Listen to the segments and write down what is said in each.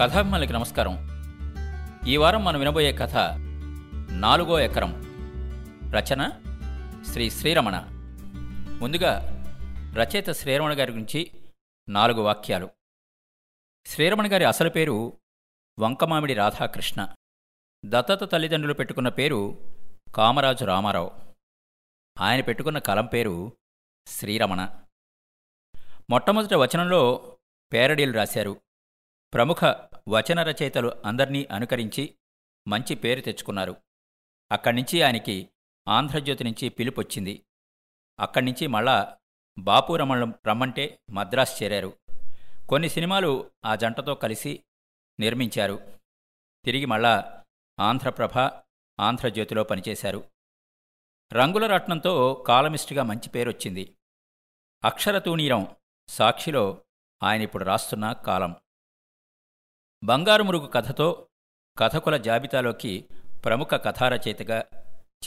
కథాభిమానులకి నమస్కారం. ఈ వారం మనం వినబోయే కథ నాలుగో ఎకరం. రచన శ్రీ శ్రీరమణ. ముందుగా రచయిత శ్రీరమణ గారి గురించి నాలుగు వాక్యాలు. శ్రీరమణ గారి అసలు పేరు వంకమామిడి రాధాకృష్ణ. దత్తత తల్లిదండ్రులు పెట్టుకున్న పేరు కామరాజు రామారావు. ఆయన పెట్టుకున్న కలం పేరు శ్రీరమణ. మొట్టమొదటి వచనంలో పేరడీలు రాశారు. ప్రముఖ వచన రచయితలు అందర్నీ అనుకరించి మంచి పేరు తెచ్చుకున్నారు. అక్కడి నుంచి ఆయనకి ఆంధ్రజ్యోతి నుంచి పిలుపొచ్చింది. అక్కడి నుంచి మళ్ళా బాపు రమణం రమ్మంటే మద్రాసు చేరారు. కొన్ని సినిమాలు ఆ జంటతో కలిసి నిర్మించారు. తిరిగి మళ్ళా ఆంధ్రప్రభ ఆంధ్రజ్యోతిలో పనిచేశారు. రంగుల రత్నంతో కాలమిస్టుగా మంచి పేరొచ్చింది. అక్షరతూనీరం సాక్షిలో ఆయన ఇప్పుడు రాస్తున్న కాలం. బంగారు మురుగు కథతో కథకుల జాబితాలోకి ప్రముఖ కథారచయితగా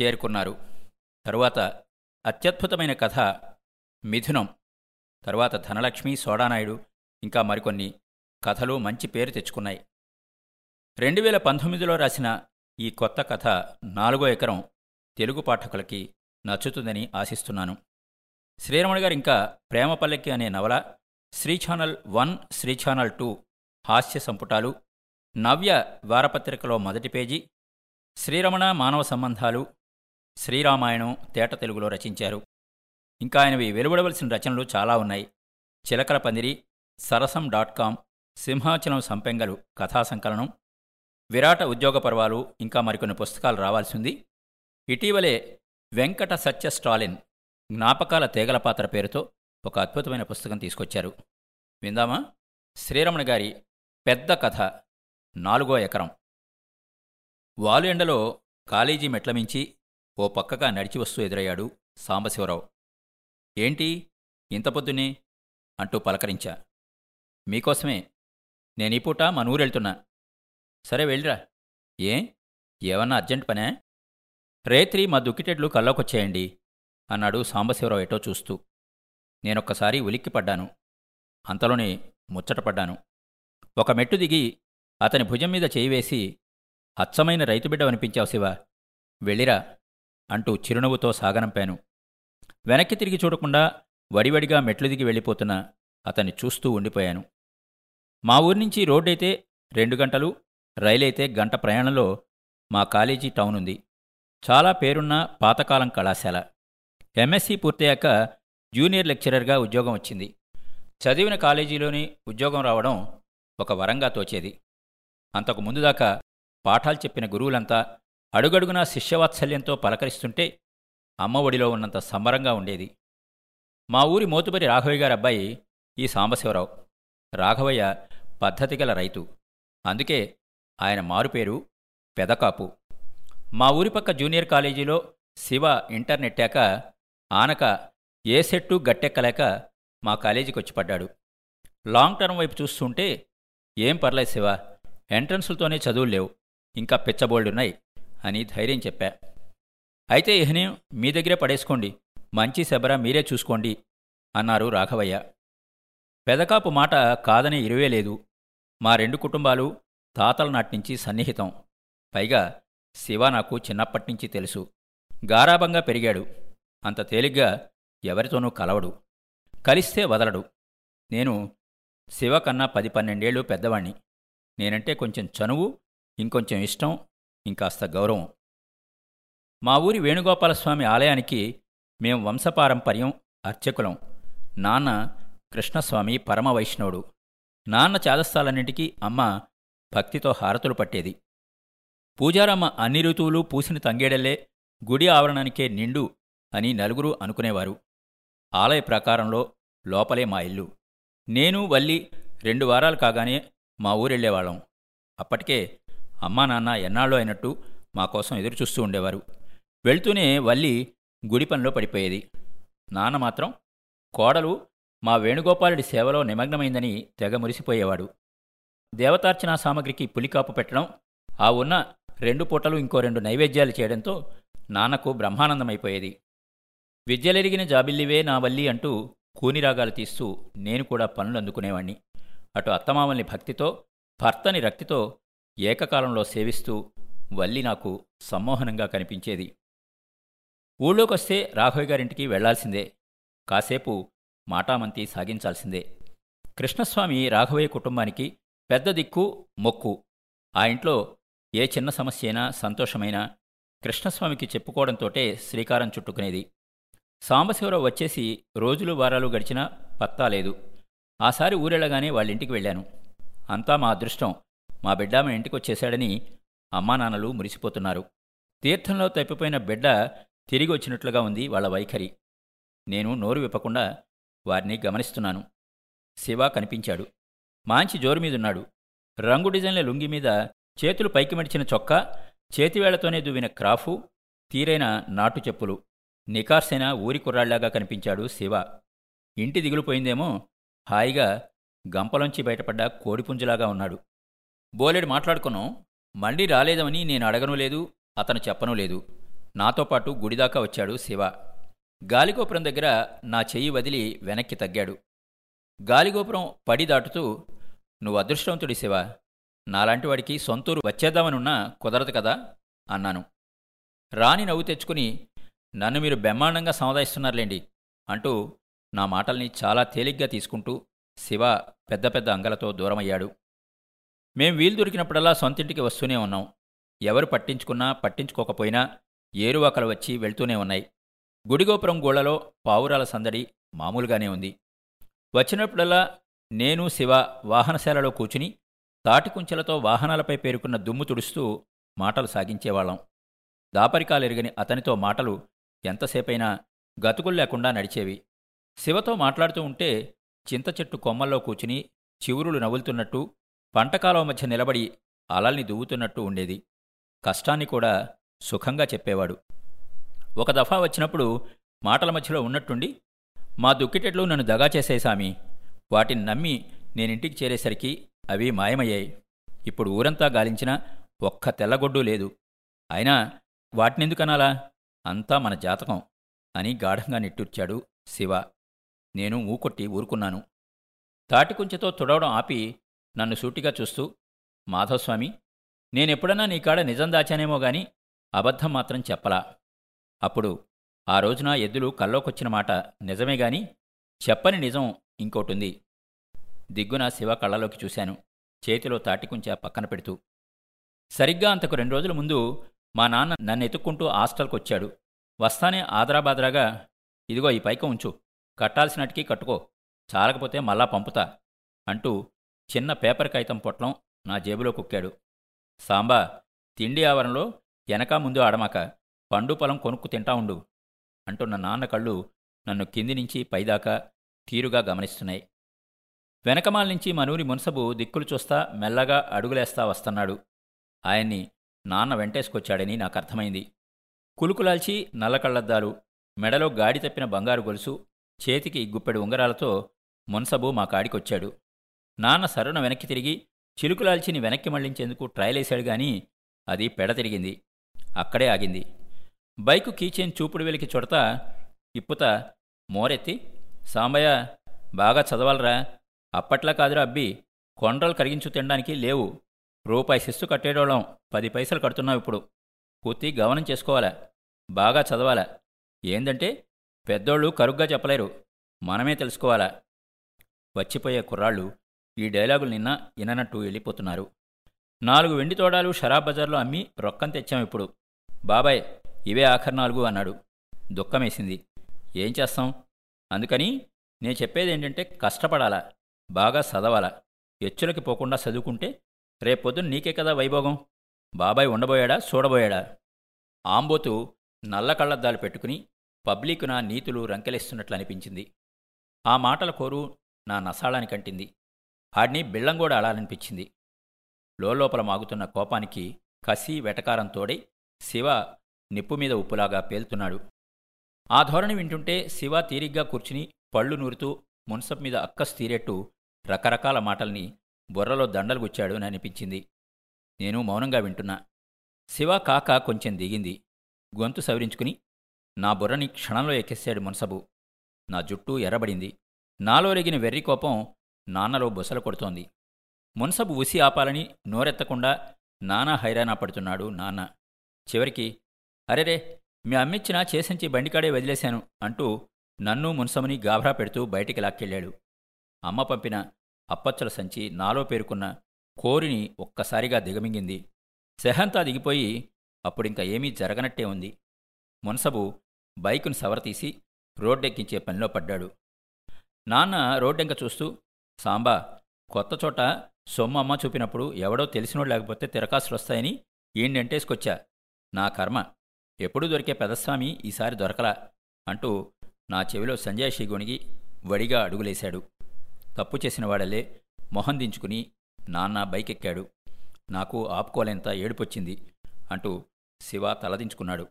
చేరుకున్నారు. తరువాత అత్యద్భుతమైన కథ మిథునం తరువాత ధనలక్ష్మి సోడానాయుడు ఇంకా మరికొన్ని కథలు మంచి పేరు తెచ్చుకున్నాయి. రెండు వేల పంతొమ్మిదిలో రాసిన ఈ కొత్త కథ నాలుగో ఎకరం తెలుగు పాఠకులకి నచ్చుతుందని ఆశిస్తున్నాను. శ్రీరమణ గారు ఇంకా ప్రేమపల్లెకి అనే నవల Sri channel one Sri channel two హాస్య సంపుటాలు నవ్య వారపత్రికలో మొదటి పేజీ శ్రీరమణ మానవ సంబంధాలు శ్రీరామాయణం తేట తెలుగులో రచించారు. ఇంకా ఆయనవి వెలువడవలసిన రచనలు చాలా ఉన్నాయి. చిలకల పందిరి సరసం డాట్ కామ్ సింహాచలం సంపెంగలు కథా సంకలనం విరాట ఉద్యోగ పర్వాలు ఇంకా మరికొన్ని పుస్తకాలు రావాల్సింది. ఇటీవలే వెంకట సత్య స్టాలిన్ జ్ఞాపకాల తేగల పాత్ర పేరుతో ఒక అద్భుతమైన పుస్తకం తీసుకొచ్చారు. విందామా? శ్రీరమణ గారి పెద్ద కథ నాలుగో ఎకరం. వాలు ఎండలో కాలేజీ మెట్లమించి ఓ పక్కగా నడిచి వస్తూ ఎదురయ్యాడు సాంబశివరావు. ఏంటి ఇంత పొద్దునే అంటూ పలకరించా. మీకోసమే. నేను ఈ పూట మన ఊరెళ్తున్నా. సరే వెళ్ళిరా. ఏ? ఏమన్నా అర్జెంట్ పనే? రేత్రి మా దుక్కిటెడ్లు కల్లోకొచ్చేయండి అన్నాడు సాంబశివరావు ఎటో చూస్తూ. నేనొక్కసారి ఉలిక్కిపడ్డాను. అంతలోనే ముచ్చటపడ్డాను. ఒక మెట్టు దిగి అతని భుజం మీద చేయివేసి అచ్చమైన రైతుబిడ్డవనిపించావు శివ. వెళ్ళిరా అంటూ చిరునవ్వుతో సాగనంపాను. వెనక్కి తిరిగి చూడకుండా వడివడిగా మెట్లు దిగి వెళ్ళిపోతున్న అతన్ని చూస్తూ ఉండిపోయాను. మా ఊరి నుంచి రోడ్డైతే రెండు గంటలు రైలైతే గంట ప్రయాణంలో మా కాలేజీ టౌన్ ఉంది చాలా పేరున్న పాతకాలం కళాశాల. ఎంఎస్సీ పూర్తయ్యాక జూనియర్ లెక్చరర్గా ఉద్యోగం వచ్చింది. చదివిన కాలేజీలోని ఉద్యోగం రావడం ఒక వరంగా తోచేది. అంతకు ముందుదాకా పాఠాలు చెప్పిన గురువులంతా అడుగడుగునా శిష్యవాత్సల్యంతో పలకరిస్తుంటే అమ్మ ఒడిలో ఉన్నంత సంబరంగా ఉండేది. మా ఊరి మోతుబరి రాఘవయ్య గారి అబ్బాయి ఈ సాంబశివరావు. రాఘవయ్య పద్ధతిగల రైతు. అందుకే ఆయన మారుపేరు పెదకాపు. మా ఊరి పక్క జూనియర్ కాలేజీలో శివ ఇంటర్ నెట్టాక ఆనక ఏ సెట్టు గట్టెక్కలేక మా కాలేజీకి వచ్చి పడ్డాడు. లాంగ్ టర్మ్ వైపు చూస్తుంటే ఏం పర్లేదు శివ ఎంట్రన్స్లతోనే చదువులు లేవు ఇంకా పిచ్చబోల్డున్నాయి అని ధైర్యం చెప్పా. అయితే ఇహని మీ దగ్గరే పడేసుకోండి మంచి శబర మీరే చూసుకోండి అన్నారు రాఘవయ్య. పెదకాపు మాట కాదనే ఇరువే లేదు మా రెండు కుటుంబాలు తాతల నాటినుంచి సన్నిహితం పైగా శివ నాకు చిన్నప్పటినుంచి తెలుసు గారాభంగా పెరిగాడు అంత తేలిగ్గా ఎవరితోనూ కలవడు కలిస్తే వదలడు నేను శివ కన్నా పది పన్నెండేళ్ళు పెద్దవాణ్ణి. నేనంటే కొంచెం చనువు ఇంకొంచెం ఇష్టం ఇంకాస్త గౌరవం. మా ఊరి వేణుగోపాలస్వామి ఆలయానికి మేం వంశపారంపర్యం అర్చకులం. నాన్న కృష్ణస్వామి పరమవైష్ణవుడు. నాన్న చాదస్తాలన్నింటికీ అమ్మ భక్తితో హారతులు పట్టేది. పూజారమ్మ అన్ని ఋతువులు పూసిన తంగేడల్లే గుడి ఆవరణానికే నిండు అని నలుగురు అనుకునేవారు. ఆలయ ప్రాకారంలో లోపలే మా ఇల్లు. నేను వల్లి రెండు వారాలు కాగానే మా ఊరెళ్ళేవాళ్ళం. అప్పటికే అమ్మా నాన్న ఎన్నాళ్ళు అయినట్టు మా కోసం ఎదురుచూస్తూ ఉండేవారు. వెళ్తూనే వల్లి గుడి పనిలో పడిపోయేది. నాన్న మాత్రం కోడలు మా వేణుగోపాలుడి సేవలో నిమగ్నమైందని తెగ మురిసిపోయేవాడు. దేవతార్చనా సామగ్రికి పులికాపు పెట్టడం ఆ ఉన్న రెండు పూటలు ఇంకో రెండు నైవేద్యాలు చేయడంతో నాన్నకు బ్రహ్మానందమైపోయేది. విద్యలెరిగిన జాబిల్లివే నా వల్లి అంటూ కూనిరాగాలు తీస్తూ నేను కూడా పనులు అందుకునేవాణ్ణి. అటు అత్తమామల్ని భక్తితో భర్తని రక్తితో ఏకకాలంలో సేవిస్తూ వల్లి నాకు సమ్మోహనంగా కనిపించేది. ఊళ్ళోకొస్తే రాఘవయ్య గారింటికి వెళ్ళాల్సిందే. కాసేపు మాటామంతి సాగించాల్సిందే. కృష్ణస్వామి రాఘవయ్య కుటుంబానికి పెద్ద దిక్కు మొక్కు. ఆ ఇంట్లో ఏ చిన్న సమస్య అయినా సంతోషమైనా కృష్ణస్వామికి చెప్పుకోవడంతోటే శ్రీకారం చుట్టుకునేది. సాంబశివరావు వచ్చేసి రోజులు వారాలు గడిచినా పత్తా లేదు. ఆసారి ఊరెళ్ళగానే వాళ్ళింటికి వెళ్ళాను. అంతా మా అదృష్టం. మా బిడ్డ మా ఇంటికొచ్చేశాడని అమ్మా నాన్నలు మురిసిపోతున్నారు. తీర్థంలో తప్పిపోయిన బిడ్డ తిరిగి వచ్చినట్లుగా ఉంది వాళ్ళ వైఖరి. నేను నోరు విప్పకుండా వారిని గమనిస్తున్నాను. శివ కనిపించాడు. మాంచి జోరు మీదున్నాడు. రంగు డిజైన్ల లుంగి మీద చేతులు పైకి మడిచిన చొక్కా చేతివేళ్ళతోనే దువ్విన క్రాఫు తీరైన నాటు చెప్పులు. నికార్సైన ఊరి కుర్రాళ్ళాగా కనిపించాడు శివ. ఇంటి దిగులుపోయిందేమో హాయిగా గంపలోంచి బయటపడ్డ కోడిపుంజులాగా ఉన్నాడు. బోలెడు మాట్లాడుకున్నాం మళ్ళీ రాలేదమని నేను అడగను లేదు అతను చెప్పనూ లేదు. నాతో పాటు గుడిదాకా వచ్చాడు శివ. గాలిగోపురం దగ్గర నా చెయ్యి వదిలి వెనక్కి తగ్గాడు. గాలిగోపురం పడి దాటుతూ నువ్వు అదృష్టవంతుడి శివ నాలాంటి వాడికి సొంతూరు వచ్చేద్దామనున్నా కుదరదు కదా? అన్నాను. రాణి నవ్వు తెచ్చుకుని నన్ను మీరు బ్రహ్మాండంగా సముదాయిస్తున్నారులేండి అంటూ నా మాటల్ని చాలా తేలిగ్గా తీసుకుంటూ శివ పెద్ద పెద్ద అంగలతో దూరమయ్యాడు. మేం వీలు దొరికినప్పుడల్లా సొంతింటికి వస్తూనే ఉన్నాం. ఎవరు పట్టించుకున్నా పట్టించుకోకపోయినా ఏరువాకలు వచ్చి వెళ్తూనే ఉన్నాయి. గుడిగోపురం గోళ్ళలో పావురాల సందడి మామూలుగానే ఉంది. వచ్చినప్పుడల్లా నేను శివ వాహనశాలలో కూర్చుని తాటికుంచెలతో వాహనాలపై పేరుకున్న దుమ్ము తుడుస్తూ మాటలు సాగించేవాళ్ళం. దాపరికాలెరగని అతనితో మాటలు ఎంతసేపైనా గతుకులు లేకుండా నడిచేవి. శివతో మాట్లాడుతూ ఉంటే చింత చెట్టు కొమ్మల్లో కూర్చుని చివురులు నవ్వులుతున్నట్టు పంటకాలం మధ్య నిలబడి అలల్ని దువ్వుతున్నట్టు ఉండేది. కష్టాన్ని కూడా సుఖంగా చెప్పేవాడు. ఒక దఫా వచ్చినప్పుడు మాటల మధ్యలో ఉన్నట్టుండి మా దుక్కిటెట్లు నన్ను దగా చేసేసామి వాటిని నమ్మి నేనింటికి చేరేసరికి అవి మాయమయ్యాయి. ఇప్పుడు ఊరంతా గాలించినా ఒక్క తెల్లగొడ్డు లేదు. అయినా వాటినెందుకనాలా? అంతా మన జాతకం అని గాఢంగా నిట్టూర్చాడు శివ. నేను ఊకొట్టి ఊరుకున్నాను. తాటికుంచెతో తుడవడం ఆపి నన్ను సూటిగా చూస్తూ మాధవస్వామి నేనెప్పుడన్నా నీ కాడ నిజం దాచానేమో గాని అబద్ధం మాత్రం చెప్పలా. అప్పుడు ఆ రోజున ఎద్దులు కల్లోకొచ్చిన మాట నిజమే గాని చెప్పని నిజం ఇంకోటుంది. దిగ్గున శివ కళ్ళలోకి చూశాను. చేతిలో తాటికుంచా పక్కన పెడుతూ సరిగ్గా అంతకు రెండు రోజుల ముందు మా నాన్న నన్ను ఎత్తుక్కుంటూ హాస్టల్కొచ్చాడు. వస్తానే ఆదరాబాదరాగా ఇదిగో ఈ పైక ఉంచు. కట్టాల్సినట్టుకి కట్టుకో. చాలకపోతే మళ్ళా పంపుతా అంటూ చిన్న పేపర్ కాగితం పొట్లం నా జేబులో కుక్కాడు. సాంబా తిండి ఆవరణలో వెనక ముందు ఆడమాక పండు పొలం కొనుక్కు తింటా ఉండు అంటున్న నాన్న కళ్ళు నన్ను కింది నుంచి పైదాకా తీరుగా గమనిస్తున్నాయి. వెనకమాల నుంచి మనూరి మున్సబు దిక్కులు చూస్తా మెల్లగా అడుగులేస్తా వస్తున్నాడు. ఆయన్ని నాన్న వెంటేసుకొచ్చాడని నాకు అర్థమైంది కులుకులాల్చి నల్లకళ్ళద్దాలు మెడలో గాడి తప్పిన బంగారు గొలుసు చేతికి గుప్పెడు ఉంగరాలతో మున్సబు మా కాడికొచ్చాడు. నాన్న సరుణ వెనక్కి తిరిగి చిలుకులాల్చిని వెనక్కి మళ్ళించేందుకు ట్రయలేశాడు గాని అది పెడ తిరిగింది. అక్కడే ఆగింది. బైకు కీచేన్ చూపుడు వెలికి చొడత ఇప్పుత మోరెత్తి సాంబయ్య బాగా చదవాలరా అప్పట్లా కాదురా అబ్బి కొండ్రలు కరిగించు తినడానికి లేవు. రూపాయి శిస్తు కట్టేటోళ్ళం. పది పైసలు కడుతున్నావు ఇప్పుడు. పూర్తి గమనం చేసుకోవాలా? బాగా చదవాలా? ఏందంటే పెద్దోళ్ళు కరుగ్గా చెప్పలేరు. మనమే తెలుసుకోవాలా? వచ్చిపోయే కుర్రాళ్ళు ఈ డైలాగులు నిన్న ఇననట్టు వెళ్ళిపోతున్నారు. నాలుగు వెండి తోడాలు షరాబ్ బజార్లో అమ్మి రొక్కం తెచ్చాం ఇప్పుడు. బాబాయ్ ఇవే ఆఖరి నాలుగు అన్నాడు. దుఃఖమేసింది. ఏం చేస్తాం? అందుకని నేను చెప్పేది ఏంటంటే కష్టపడాలా? బాగా చదవాలా? ఎచ్చులకి పోకుండా చదువుకుంటే రేపొద్దున నీకే కదా వైభోగం? బాబాయ్ ఉండబోయాడా? చూడబోయాడా? ఆంబోతు నల్ల కళ్ళద్దాలు పెట్టుకుని పబ్లికున నీతులు రంకెలేస్తున్నట్లు అనిపించింది. ఆ మాటల కోరు నా నసాళానికంటింది ఆడ్ని ఆడిని బిళ్ళంగోడ అడాలనిపించింది. లోపల మాగుతున్న కోపానికి కసి వెటకారం తోడై శివ నిప్పుమీద ఉప్పులాగా పేలుతున్నాడు. ఆ ధోరణి వింటుంటే శివ తీరిగ్గా కూర్చుని పళ్ళు నూరుతూ మున్సబ్ మీద అక్కస్ తీరేట్టు రకరకాల మాటల్ని బుర్రలో దండలు గుచ్చాడు అని అనిపించింది. నేను మౌనంగా వింటున్నా. శివ కాక కొంచెం దిగింది. గొంతు సవరించుకుని నా బుర్రని క్షణంలో ఎక్కేశాడు మునసబు. నా జుట్టు ఎర్రబడింది. నాలో రెగిన వెర్రి కోపం నాన్నలో బుసలు కొడుతోంది. మున్సబు ఉసి ఆపాలని నోరెత్తకుండా నానా హైరానా పడుతున్నాడు నాన్న. చివరికి అరెరే మీ అమ్మిచ్చిన చేసించి బండికాడే వదిలేశాను అంటూ నన్ను మున్సముని గాభరా పెడుతూ బయటికి లాక్కెళ్ళాడు. అమ్మ పంపిన అప్పచ్చల సంచి నాలో పేరుకున్న కోరిని ఒక్కసారిగా దిగమింగింది. సెహంతా దిగిపోయి అప్పుడింక ఏమీ జరగనట్టే ఉంది. మున్సబు బైకును సవరతీసి రోడ్డెక్కించే పనిలో పడ్డాడు. నాన్న రోడ్డెంక చూస్తూ సాంబా కొత్త చోట సొమ్మమ్మ చూపినప్పుడు ఎవడో తెలిసినోడు లేకపోతే తిరకాసులు వస్తాయని ఈయన్నంటేసుకొచ్చా నా కర్మ. ఎప్పుడూ దొరికే పెదస్వామి ఈసారి దొరకలా అంటూ నా చెవిలో సంజయ్ షిగొణిగి వడిగా అడుగులేశాడు. తప్పు చేసిన వాడలే మొహం దించుకుని నాన్న బైకెక్కాడు. నాకు ఆపుకోలేంత ఏడుపొచ్చింది అంటూ శివ తలదించుకున్నాడు.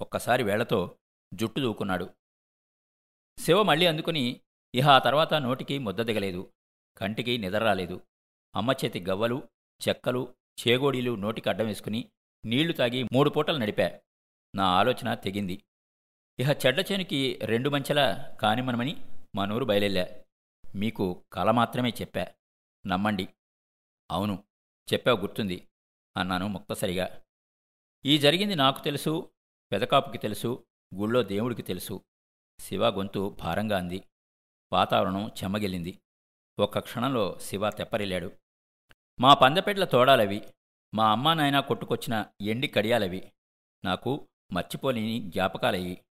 ఒక్కసారి వేళ్ళతో జుట్టు దూకున్నాడు. శివ మళ్ళీ అందుకుని ఇహ ఆ తర్వాత నోటికి ముద్ద దిగలేదు. కంటికి నిద్ర రాలేదు. అమ్మ చేతి గవ్వలు చెక్కలు చేగోడీలు నోటికి అడ్డం వేసుకుని నీళ్ళు తాగి మూడు పూటలు నడిపా. నా ఆలోచన తెగింది. ఇహ చెడ్డ చేనుకి రెండు మంచెల కానిమనమని మా నూరు బయలెళ్ళా మీకు కల మాత్రమే చెప్పా. నమ్మండి. అవును చెప్పావు గుర్తుంది అన్నాను ముక్తసరిగా. ఈ జరిగింది నాకు తెలుసు పెదకాపుకి తెలుసు గుళ్ళో దేవుడికి తెలుసు. శివ గొంతు భారంగా అంది. వాతావరణం చెమ్మగిల్లింది ఒక్క క్షణంలో శివ తెప్పరిల్లాడు. మా పందపెట్ల తోడాలవి మా అమ్మా నాయన కొట్టుకొచ్చిన ఎండి కడియాలవి నాకు మర్చిపోలేని జ్ఞాపకాలయ్యి.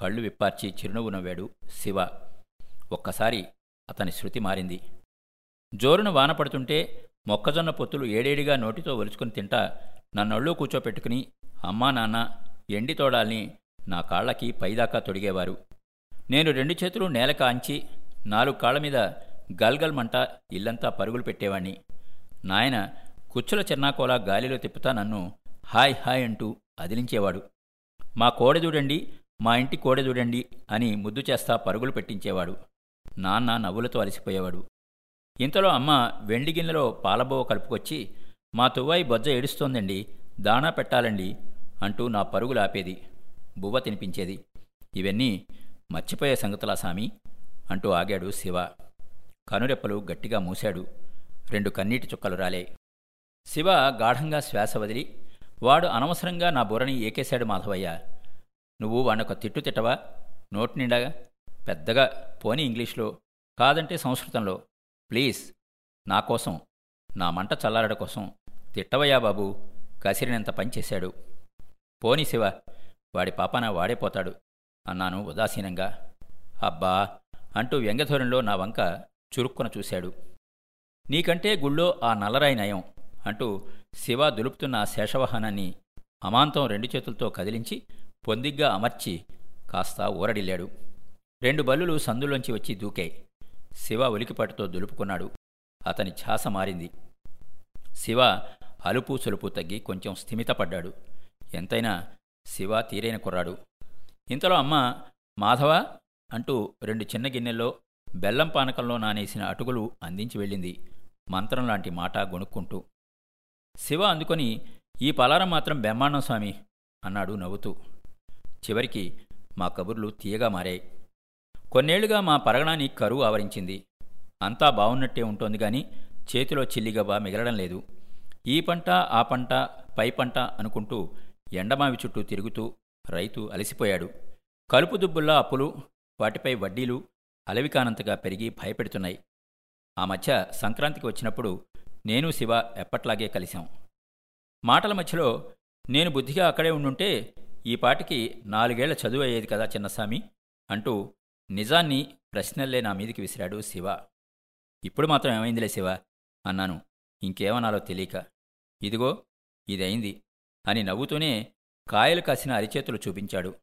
కళ్ళు విప్పార్చి చిరునవ్వు నవ్వాడు శివ. ఒక్కసారి అతని శృతి మారింది. జోరును వాన పడుతుంటే మొక్కజొన్న పొత్తులు ఏడేడిగా నోటితో ఒలుచుకుని తింటా నన్నళ్ళు కూర్చోపెట్టుకుని అమ్మా నాన్న ఎండి తోడాల్ని నా కాళ్ళకి పైదాకా తొడిగేవారు. నేను రెండు చేతులు నేల కాంచి నాలుగు కాళ్ళ మీద గల్గల్మంట ఇల్లంతా పరుగులు పెట్టేవాణ్ణి. నాయన కుచ్చుల చిన్నాకోలా గాలిలో తిప్పుతా నన్ను హాయ్ హాయ్ అంటూ అదిలించేవాడు. మా కోడె చూడండి మా ఇంటి కోడె చూడండి అని ముద్దు చేస్తా పరుగులు పెట్టించేవాడు. నాన్న నవ్వులతో అలసిపోయేవాడు. ఇంతలో అమ్మ వెండి గిన్నెలో పాలబోవ కలుపుకొచ్చి మా తువ్వాయి బొజ్జ ఏడుస్తోందండి దాణా పెట్టాలండి అంటూ నా పరుగులు ఆపేది బువ్వ తినిపించేది. ఇవన్నీ మర్చిపోయే సంగతులా సామి అంటూ ఆగాడు శివ. కనురెప్పలు గట్టిగా మూశాడు. రెండు కన్నీటి చుక్కలు రాలే. శివ గాఢంగా శ్వాస వదిలి వాడు అనవసరంగా నా బుర్రని ఏకేశాడు మాధవయ్య. నువ్వు వాణొక తిట్టు తిట్టవా? నోటి నిండా పెద్దగా పోని ఇంగ్లీష్లో కాదంటే సంస్కృతంలో. ప్లీజ్ నా కోసం నా మంట చల్లారడ కోసం తిట్టవయ్యా బాబు కసిరినంత పనిచేశాడు పోని శివ వాడి పాపాన వాడేపోతాడు అన్నాను ఉదాసీనంగా. అబ్బా అంటూ వ్యంగ్యధోరణిలో నా వంక చురుక్కున చూశాడు. నీకంటే గుళ్ళో ఆ నల్లరాయి నయం అంటూ శివ దులుపుతున్న శేషవాహనాన్ని అమాంతం రెండు చేతులతో కదిలించి పొందిగ్గా అమర్చి కాస్త ఊరడిల్లాడు. రెండు బల్లులు సందులోంచి వచ్చి దూకాయి. శివ ఉలికిపాటుతో దులుపుకున్నాడు. అతని ఛాస మారింది. శివ అలుపు సులుపు తగ్గి కొంచెం స్థిమితపడ్డాడు. ఎంతైనా శివ తీరైన కుర్రాడు. ఇంతలో అమ్మ మాధవ అంటూ రెండు చిన్న గిన్నెల్లో బెల్లం పానకంలో నానేసిన అటుకులు అందించి వెళ్ళింది. మంత్రం లాంటి మాట గొణుక్కుంటూ శివ అందుకొని ఈ పలారం మాత్రం బెమ్మాండం స్వామి అన్నాడు నవ్వుతూ. చివరికి మా కబుర్లు తీయగా మారాయి. కొన్నేళ్ళుగా మా పరగణాన్ని కరువు ఆవరించింది. అంతా బావున్నట్టే ఉంటోంది గాని చేతిలో చిల్లిగవ్వ మిగలడం లేదు. ఈ పంట ఆ పంట పై పంట అనుకుంటూ ఎండమావి చుట్టూ తిరుగుతూ రైతు అలసిపోయాడు. కలుపు దుబ్బుల్లా అప్పులు వాటిపై వడ్డీలు అలవికానంతగా పెరిగి భయపెడుతున్నాయి. ఆ మధ్య సంక్రాంతికి వచ్చినప్పుడు నేను శివ ఎప్పట్లాగే కలిశాం. మాటల మధ్యలో నేను బుద్ధిగా అక్కడే ఉండుంటే ఈ పాటికి నాలుగేళ్ళ చదువు అయ్యేది కదా చిన్నస్వామి అంటూ నిజాన్ని ప్రశ్నల్లే నా మీదికి విసిరాడు శివ. ఇప్పుడు మాత్రం ఏమైందిలే శివ? అన్నాను. ఇంకేమనాలో తెలియక. ఇదిగో ఇదైంది అని నవ్వుతూనే కాయలు కాసిన అరిచేతులు చూపించాడు.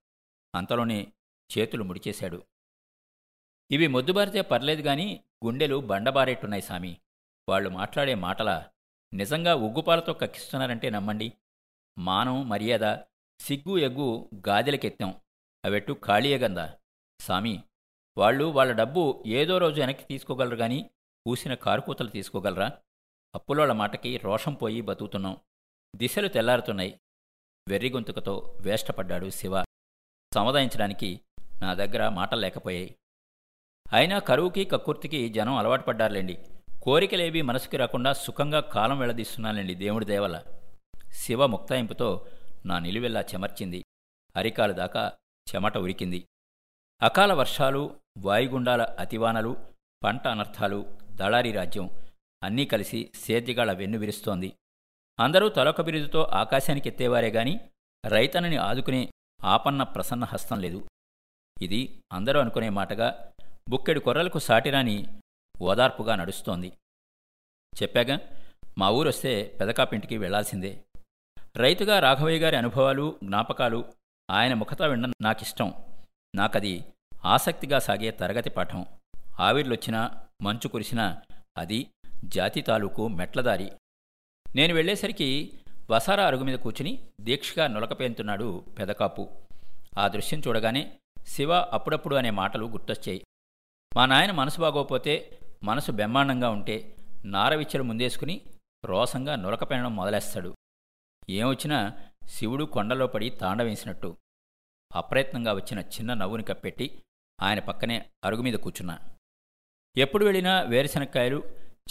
అంతలోనే చేతులు ముడిచేశాడు. ఇవి మొద్దుబారితే పర్లేదు గాని గుండెలు బండబారేట్టున్నాయి సామి. వాళ్ళు మాట్లాడే మాటల నిజంగా ఉగ్గుపాలతో కక్కిస్తున్నారంటే నమ్మండి. మానం మర్యాద సిగ్గు ఎగ్గు గాదెలకెత్తాం అవెట్టు ఖాళీయగందా సామి వాళ్ళు వాళ్ళ డబ్బు ఏదో రోజు వెనక్కి తీసుకోగలరు గాని పూసిన కారుకూతలు తీసుకోగలరా? అప్పులోళ్ళ మాటకి రోషం పోయి బతుకుతున్నాం. దిశలు తెల్లారుతున్నాయి. వెర్రి గొంతుకతో వేష్టపడ్డాడు శివ. సముదాయించడానికి నా దగ్గర మాటలు లేకపోయాయి. అయినా కరువుకి కక్కుర్తికి జనం అలవాటు పడ్డారులేండి. కోరికలేవి మనసుకి రాకుండా సుఖంగా కాలం వెళ్ళదీస్తున్నానండి దేవుడి దేవల. శివ ముక్తాయింపుతో నా నిలువెల్లా చెమర్చింది. అరికాలు దాకా చెమట ఉరికింది. అకాల వర్షాలు వాయుగుండాల అతివానలు పంట అనర్థాలు దళారీ రాజ్యం అన్నీ కలిసి సేద్యగాళ వెన్నువిరుస్తోంది అందరూ తలొక బిరుదుతో ఆకాశానికి ఎత్తేవారే గాని రైతన్నని ఆదుకునే ఆపన్న ప్రసన్న హస్తం లేదు. ఇది అందరూ అనుకునే మాటగా బుక్కెడు కొర్రలకు సాటిరాని ఓదార్పుగా నడుస్తోంది. చెప్పాగా మా ఊరొస్తే పెదకాపింటికి వెళ్ళాల్సిందే. రైతుగా రాఘవయ్య గారి అనుభవాలు జ్ఞాపకాలు ఆయన ముఖత వినడం నాకిష్టం. నాకది ఆసక్తిగా సాగే తరగతి పాఠం. ఆవిర్లొచ్చినా మంచు కురిసినా అది జాతి తాలూకు మెట్లదారి నేను వెళ్ళేసరికి వసారా అరుగు మీద కూర్చుని దీక్షగా నులకపేంతున్నాడు పెదకాపు. ఆ దృశ్యం చూడగానే శివ అప్పుడప్పుడు అనే మాటలు గుర్తొచ్చాయి. మా నాయన మనసు బాగోపోతే మనసు బెమ్మాండంగా ఉంటే నారవిచ్చలు ముందేసుకుని రోసంగా నులకపెనడం మొదలేస్తాడు. ఏమొచ్చినా శివుడు కొండలో పడి తాండవేసినట్టు. అప్రయత్నంగా వచ్చిన చిన్న నవ్వుని కప్పెట్టి ఆయన పక్కనే అరుగు మీద కూర్చున్నా. ఎప్పుడు వెళ్ళినా వేరుశనక్కాయలు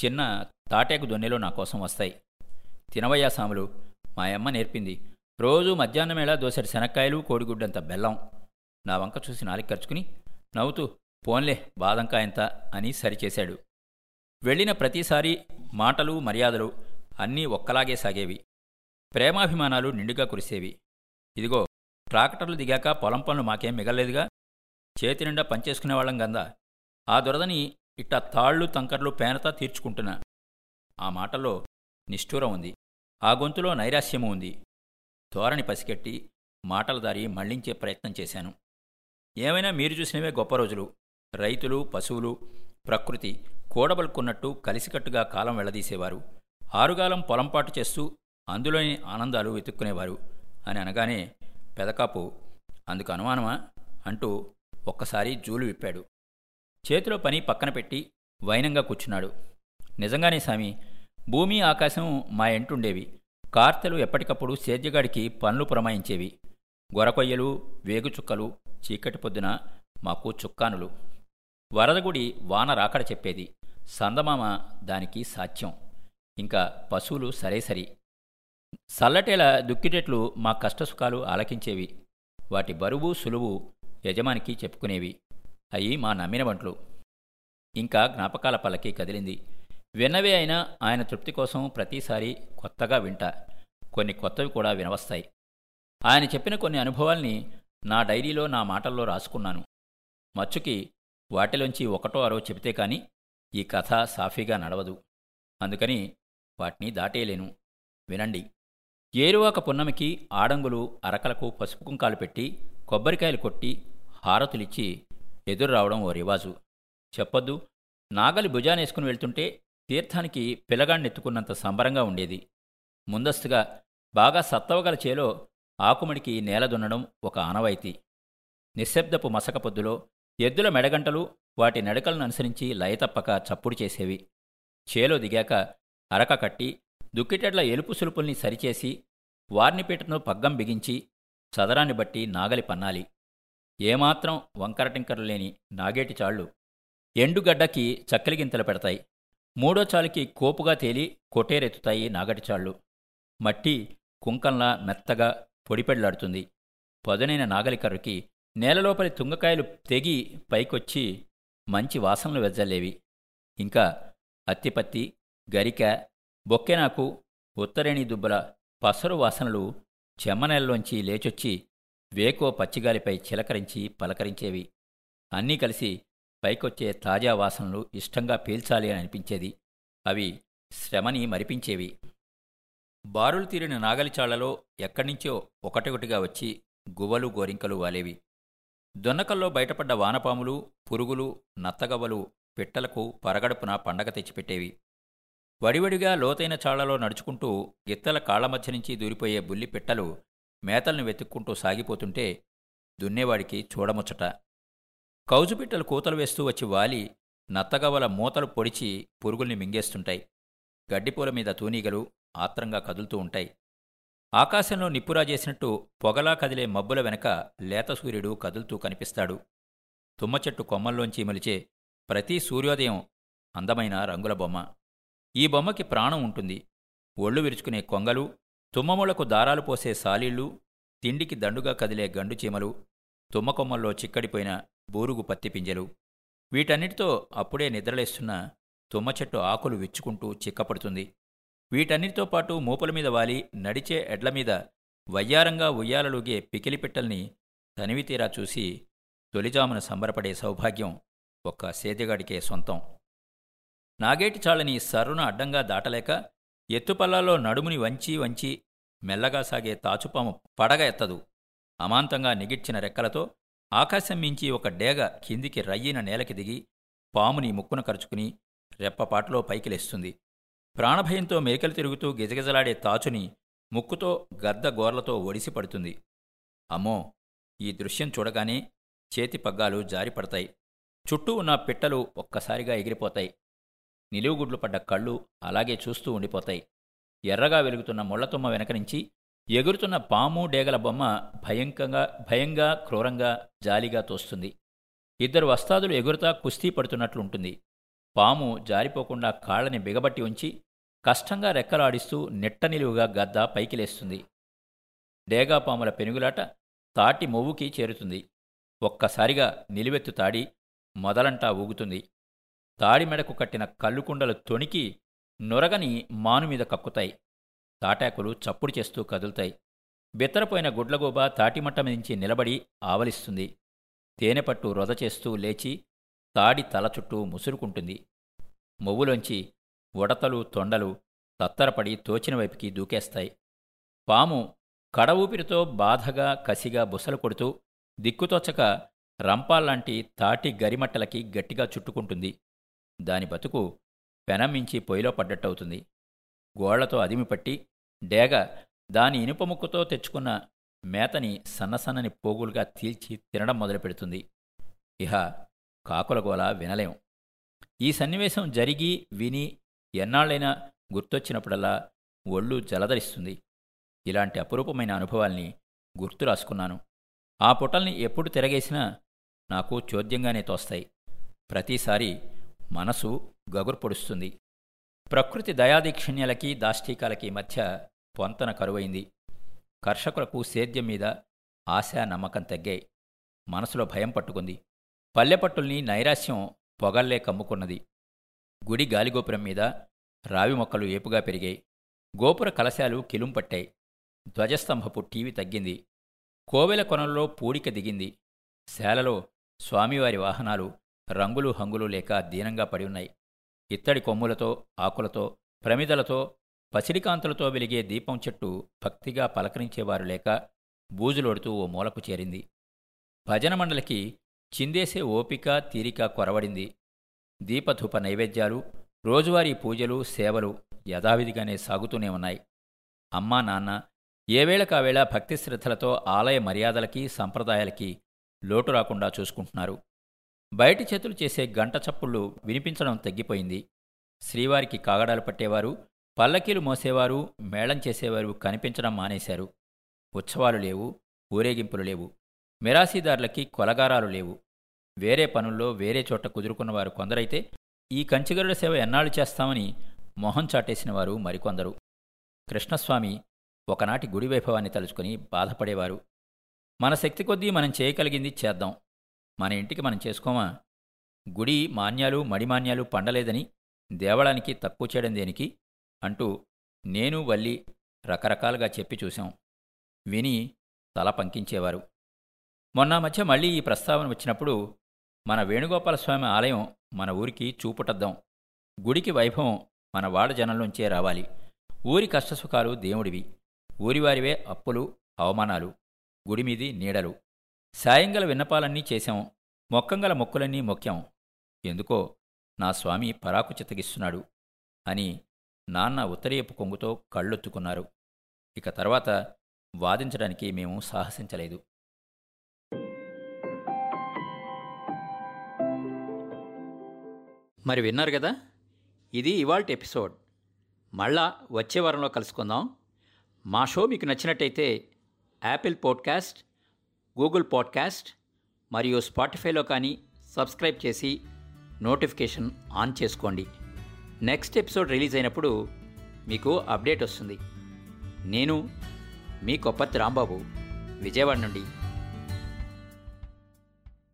చిన్న తాటేకు దొన్నెలో నా కోసం వస్తాయి. తినవయ్యా సాములు మా అమ్మ నేర్పింది. రోజు మధ్యాహ్నమేళ దోసరి శనక్కాయలు కోడిగుడ్డంత బెల్లం. నా వంక చూసి నాలిక ఖర్చుకుని నవ్వుతూ పోన్లే బాదంకాయంత అని సరిచేశాడు. వెళ్ళిన ప్రతిసారి మాటలు మర్యాదలు అన్నీ ఒక్కలాగే సాగేవి. ప్రేమాభిమానాలు నిండుగా కురిసేవి. ఇదిగో ట్రాక్టర్లు దిగాక పొలం పనులు మాకేం మిగలలేదుగా? చేతి నిండా పనిచేసుకునేవాళ్ళం గందా. ఆ దురదని ఇట్టా తాళ్ళు తంకర్లు పేనతా తీర్చుకుంటున్నా. ఆ మాటలో నిష్ఠూరం ఉంది. ఆ గొంతులో నైరాస్యము ఉంది. ధోరణి పసికెట్టి మాటల దారి మళ్ళించే ప్రయత్నం చేశాను. ఏమైనా మీరు చూసినవే గొప్ప రోజులు. రైతులు పశువులు ప్రకృతి కూడబలుకున్నట్టు కలిసికట్టుగా కాలం వెళ్ళదీసేవారు. ఆరుగాలం పొలంపాటు చేస్తూ అందులోని ఆనందాలు వెతుక్కునేవారు. అని అనగానే పెదకాపు అందుకు అనుమానమా? అంటూ ఒక్కసారి జూలు విప్పాడు. చేతిలో పని పక్కన పెట్టి వైనంగా కూర్చున్నాడు. నిజంగానే సామి భూమి ఆకాశం మా ఎంటుండేవి. కార్తెలు ఎప్పటికప్పుడు సేద్యగాడికి పనులు పురమాయించేవి. గొరకొయ్యలు వేగుచుక్కలు చీకటి పొద్దున మాకు చుక్కానులు. వరదగుడి వాన రాకడ చెప్పేది. సందమామ దానికి సాధ్యం. ఇంకా పశువులు సరేసరి సల్లటేల దుక్కిటెట్లు మా కష్టసుఖాలు ఆలకించేవి. వాటి బరువు సులువు యజమానికి చెప్పుకునేవి. అయి మా నమ్మిన వంట్లు ఇంకా జ్ఞాపకాల పల్లకి కదిలింది. విన్నవే అయినా ఆయన తృప్తి కోసం ప్రతిసారి కొత్తగా వింటా. కొన్ని కొత్తవి కూడా వినవస్తాయి. ఆయన చెప్పిన కొన్ని అనుభవాల్ని నా డైరీలో నా మాటల్లో రాసుకున్నాను. మచ్చుకి వాటిలోంచి ఒకటో అరో చెబితే కాని ఈ కథ సాఫీగా నడవదు. అందుకని వాటిని దాటేయలేను. వినండి. ఏరువాక పున్నమికి ఆడంగులు అరకలకు పసుపు కుంకాలు పెట్టి కొబ్బరికాయలు కొట్టి హారతులిచ్చి ఎదురు రావడం ఓ రివాజు. చెప్పొద్దు నాగలి భుజానేసుకుని వెళ్తుంటే తీర్థానికి పిల్లగాణ్ణెత్తుకున్నంత సంబరంగా ఉండేది. ముందస్తుగా బాగా సత్తవగల చేలో ఆకుమడికి నేల దున్నడం ఒక ఆనవాయితీ. నిశ్శబ్దపు మసక పొద్దులో ఎద్దుల మెడగంటలు వాటి నడకలను అనుసరించి లయతప్పక చప్పుడు చేసేవి. చేలో దిగాక అరక కట్టి దుక్కిటెడ్ల ఎలుపు సులుపుల్ని సరిచేసి వార్నిపీటను పగ్గం బిగించి చదరాన్ని బట్టి నాగలి పన్నాలి. ఏమాత్రం వంకరటింకరు లేని నాగేటి చాళ్ళు ఎండుగడ్డకి చక్కలిగింతలు పెడతాయి. మూడో చాలుకి కోపుగా తేలి కొటేరెత్తుతాయి నాగటిచాళ్ళు మట్టి కుంకంలా మెత్తగా పొడిపెళ్ళాడుతుంది పదునైన నాగలికర్రుకి నేలలోపలి తుంగకాయలు తెగి పైకొచ్చి మంచి వాసనలు వెజ్జలేవి. ఇంకా అత్తిపత్తి గరిక బొక్కెనాకు ఉత్తరేణి దుబ్బల పసరు వాసనలు చెమ్మనెల్లోంచి లేచొచ్చి వేకో పచ్చిగాలిపై చిలకరించి పలకరించేవి. అన్నీ కలిసి పైకొచ్చే తాజా వాసనలు ఇష్టంగా పీల్చాలి అని అనిపించేది. అవి శ్రమని మరిపించేవి. బారులు తీరిన నాగలిచాళ్ళలో ఎక్కడ్నుంచో ఒకటొకటిగా వచ్చి గువ్వలు గోరింకలు వాలేవి. దొన్నకల్లో బయటపడ్డ వానపాములు పురుగులు నత్తగవ్వలు పిట్టలకు పరగడుపున పండగ తెచ్చిపెట్టేవి. వడివడిగా లోతైన చాళ్ళలో నడుచుకుంటూ గిత్తల కాళ్ళ మధ్య నుంచి దూరిపోయే బుల్లి పిట్టలు మేతల్ని వెతుక్కుంటూ సాగిపోతుంటే దున్నేవాడికి చూడముచ్చట. కౌజుపిట్టలు కూతలు వేస్తూ వచ్చి వాలి నత్తగవల మూతలు పొడిచి పురుగుల్ని మింగేస్తుంటాయి. గడ్డిపూల మీద తూనీగలు ఆత్రంగా కదులుతూ ఉంటాయి. ఆకాశంలో నిప్పురా చేసినట్టు పొగలా కదిలే మబ్బుల వెనక లేత సూర్యుడు కదులుతూ కనిపిస్తాడు. తుమ్మచెట్టు కొమ్మల్లోంచి మలిచే ప్రతి సూర్యోదయం అందమైన రంగుల బొమ్మ. ఈ బొమ్మకి ప్రాణం ఉంటుంది. ఒళ్ళు విరుచుకునే కొంగలు తుమ్మములకు దారాలు పోసే సాలీళ్ళు తిండికి దండుగా కదిలే గండు చీమలు తుమ్మకొమ్మల్లో చిక్కడిపోయిన బూరుగు పత్తి పింజలు. వీటన్నిటితో అప్పుడే నిద్రలేస్తున్న తుమ్మ చెట్టు ఆకులు విచ్చుకుంటూ చిక్కపడుతుంది. వీటన్నిటితో పాటు మూపల మీద వాలి నడిచే ఎడ్ల మీద వయ్యారంగా ఉయ్యాలలుగే పికిలిపిట్టల్ని తనివితీరా చూసి తొలిజామున సంబరపడే సౌభాగ్యం ఒక్క సేదెగాడికే సొంతం. నాగేటి చాళ్ళని సర్రున అడ్డంగా దాటలేక ఎత్తుపల్లాల్లో నడుముని వంచి వంచి మెల్లగా సాగే తాచుపాము పడగ ఎత్తదు. అమాంతంగా నిగిడ్చిన రెక్కలతో ఆకాశం మించి ఒక డేగ కిందికి రయ్యిన నేలకి దిగి పాముని ముక్కున కరుచుకుని రెప్పపాటలో పైకి లేస్తుంది ప్రాణభయంతో మేకలు తిరుగుతూ గిజగిజలాడే తాచుని ముక్కుతో గద్ద గోర్లతో ఒడిసి పడుతుంది. అమ్మో! ఈ దృశ్యం చూడగానే చేతి పగ్గాలు జారిపడతాయి. చుట్టూ ఉన్న పిట్టలు ఒక్కసారిగా ఎగిరిపోతాయి. నిలువుగుడ్లు పడ్డ కళ్ళు అలాగే చూస్తూ ఉండిపోతాయి. ఎర్రగా వెలుగుతున్న ముళ్ళతుమ్మ వెనక నుంచి ఎగురుతున్న పాము డేగల బొమ్మ భయంకంగా భయంగా క్రూరంగా జాలిగా తోస్తుంది. ఇద్దరు వస్తాదులు ఎగురుతా కుస్తీ పడుతున్నట్లుంటుంది. పాము జారిపోకుండా కాళ్ళని బిగబట్టి ఉంచి కష్టంగా రెక్కలాడిస్తూ నెట్ట నిలువుగా గద్ద పైకి లేస్తుంది. డేగా పాముల పెనుగులాట తాటి మొవ్వుకి చేరుతుంది. ఒక్కసారిగా నిలువెత్తు తాడి మొదలంటా ఊగుతుంది. తాడిమెడకు కట్టిన కళ్ళుకుండలు తొణికి నొరగని మానుమీద కక్కుతాయి. తాటాకులు చప్పుడు చేస్తూ కదులుతాయి. బెత్తరపోయిన గుడ్లగూబ తాటిమట్ట మించి నిలబడి ఆవలిస్తుంది. తేనెపట్టు రొద చేస్తూ లేచి తాడి తల చుట్టూ ముసురుకుంటుంది. మొవ్వులోంచి ఉడతలు తొండలు తత్తరపడి తోచిన వైపుకి దూకేస్తాయి. పాము కడ ఊపిరితో బాధగా కసిగా బుసలు కొడుతూ దిక్కుతోచక రంపాల్లాంటి తాటి గరిమట్టలకి గట్టిగా చుట్టుకుంటుంది. దాని బతుకు పెనమించి పొయ్యిలో పడ్డట్టవుతుంది. గోళ్ళతో అదిమిపట్టి డేగ దాని ఇనుప ముక్కుతో తెచ్చుకున్న మేతని సన్నసన్నని పోగులుగా తీల్చి తినడం మొదలుపెడుతుంది ఇహ కాకులగోల వినలేం. ఈ సన్నివేశం జరిగి విని ఎన్నాళ్ళైనా గుర్తొచ్చినప్పుడల్లా ఒళ్ళు జలధరిస్తుంది ఇలాంటి అపురూపమైన అనుభవాల్ని గుర్తు రాసుకున్నాను. ఆ పుటల్ని ఎప్పుడు తిరగేసినా నాకు చోద్యంగానే తోస్తాయి. ప్రతిసారి మనసు గగుర్పొడుస్తుంది. ప్రకృతి దయాదీక్షిణ్యలకి దాష్టీకాలకి మధ్య పొంతన కరువైంది. కర్షకులకు సేద్యం మీద ఆశా నమ్మకం తగ్గాయి. మనసులో భయం పట్టుకుంది. పల్లెపట్టుల్ని నైరాశ్యం పొగల్లే కమ్ముకున్నది. గుడి గాలిగోపురం మీద రావి మొక్కలు ఏపుగా పెరిగాయి. గోపుర కలశాలు కిలుంపట్టాయి ధ్వజస్తంభపు టీవీ తగ్గింది. కోవెల కొనల్లో పూడిక దిగింది. శాలలో స్వామివారి వాహనాలు రంగులు హంగులు లేక దీనంగా పడి ఉన్నాయి. ఇత్తడి కొమ్ములతో ఆకులతో ప్రమిదలతో పసిడికాంతులతో వెలిగే దీపం చెట్టు భక్తిగా పలకరించేవారు లేక బూజులోడుతూ ఓ మూలకు చేరింది. భజన మండలికి చిందేసే ఓపిక తీరిక కొరవడింది. దీపధూప నైవేద్యాలు రోజువారీ పూజలు సేవలు యథావిధిగానే సాగుతూనే ఉన్నాయి. అమ్మా నాన్న ఏవేళకావేళ భక్తి శ్రద్ధలతో ఆలయ మర్యాదలకి సంప్రదాయాలకి లోటు రాకుండా చూసుకుంటున్నారు. బయటి చేతులు చేసే గంట చప్పుళ్ళు వినిపించడం తగ్గిపోయింది. శ్రీవారికి కాగడాలు పట్టేవారు పల్లకీలు మోసేవారు మేళం చేసేవారు కనిపించడం మానేశారు. ఉత్సవాలు లేవు ఊరేగింపులు లేవు. మిరాసీదారులకి కొలగారాలు లేవు. వేరే పనుల్లో వేరే చోట కుదురుకున్నవారు కొందరైతే ఈ కంచిగరుడ సేవ ఎన్నాళ్ళు చేస్తామని మొహం చాటేసినవారు మరికొందరు. కృష్ణస్వామి ఒకనాటి గుడి వైభవాన్ని తలుచుకుని బాధపడేవారు. మన శక్తి కొద్దీ మనం చేయగలిగింది చేద్దాం. మన ఇంటికి మనం చేసుకోమా? గుడి మాన్యాలు మడిమాన్యాలు పండలేదని దేవళానికి తక్కువ చేయడం దేనికి? అంటూ నేను వల్లి రకరకాలుగా చెప్పి చూశాం. విని తల పంకించేవారు. మొన్న మధ్య మళ్ళీ ఈ ప్రస్తావన వచ్చినప్పుడు మన వేణుగోపాలస్వామి ఆలయం మన ఊరికి చూపుటద్దాం. గుడికి వైభవం మన వాడ జనంలోంచే రావాలి. ఊరి కష్టసుఖాలు దేవుడివి. ఊరివారివే అప్పులు అవమానాలు. గుడిమీది నీడలు. సాయంగల విన్నపాలన్నీ చేశాం. మొక్కంగల మొక్కులన్నీ మొక్కాం. ఎందుకో నా స్వామి పరాకు చిత్తగిస్తున్నాడు అని నాన్న ఉత్తరీయపు కొంగుతో కళ్ళొత్తుకున్నారు. ఇక తర్వాత వాదించడానికి మేము సాహసించలేదు. మరి విన్నారు కదా? ఇది ఇవాల్టి ఎపిసోడ్. మళ్ళా వచ్చే వారంలో కలుసుకుందాం. మా షో మీకు నచ్చినట్టయితే యాపిల్ పాడ్కాస్ట్ గూగుల్ పాడ్కాస్ట్ మరియు స్పాటిఫైలో కానీ సబ్స్క్రైబ్ చేసి నోటిఫికేషన్ ఆన్ చేసుకోండి. నెక్స్ట్ ఎపిసోడ్ రిలీజ్ అయినప్పుడు మీకు అప్డేట్ వస్తుంది. నేను మీ కొప్పతి రాంబాబు విజయవాడ నుండి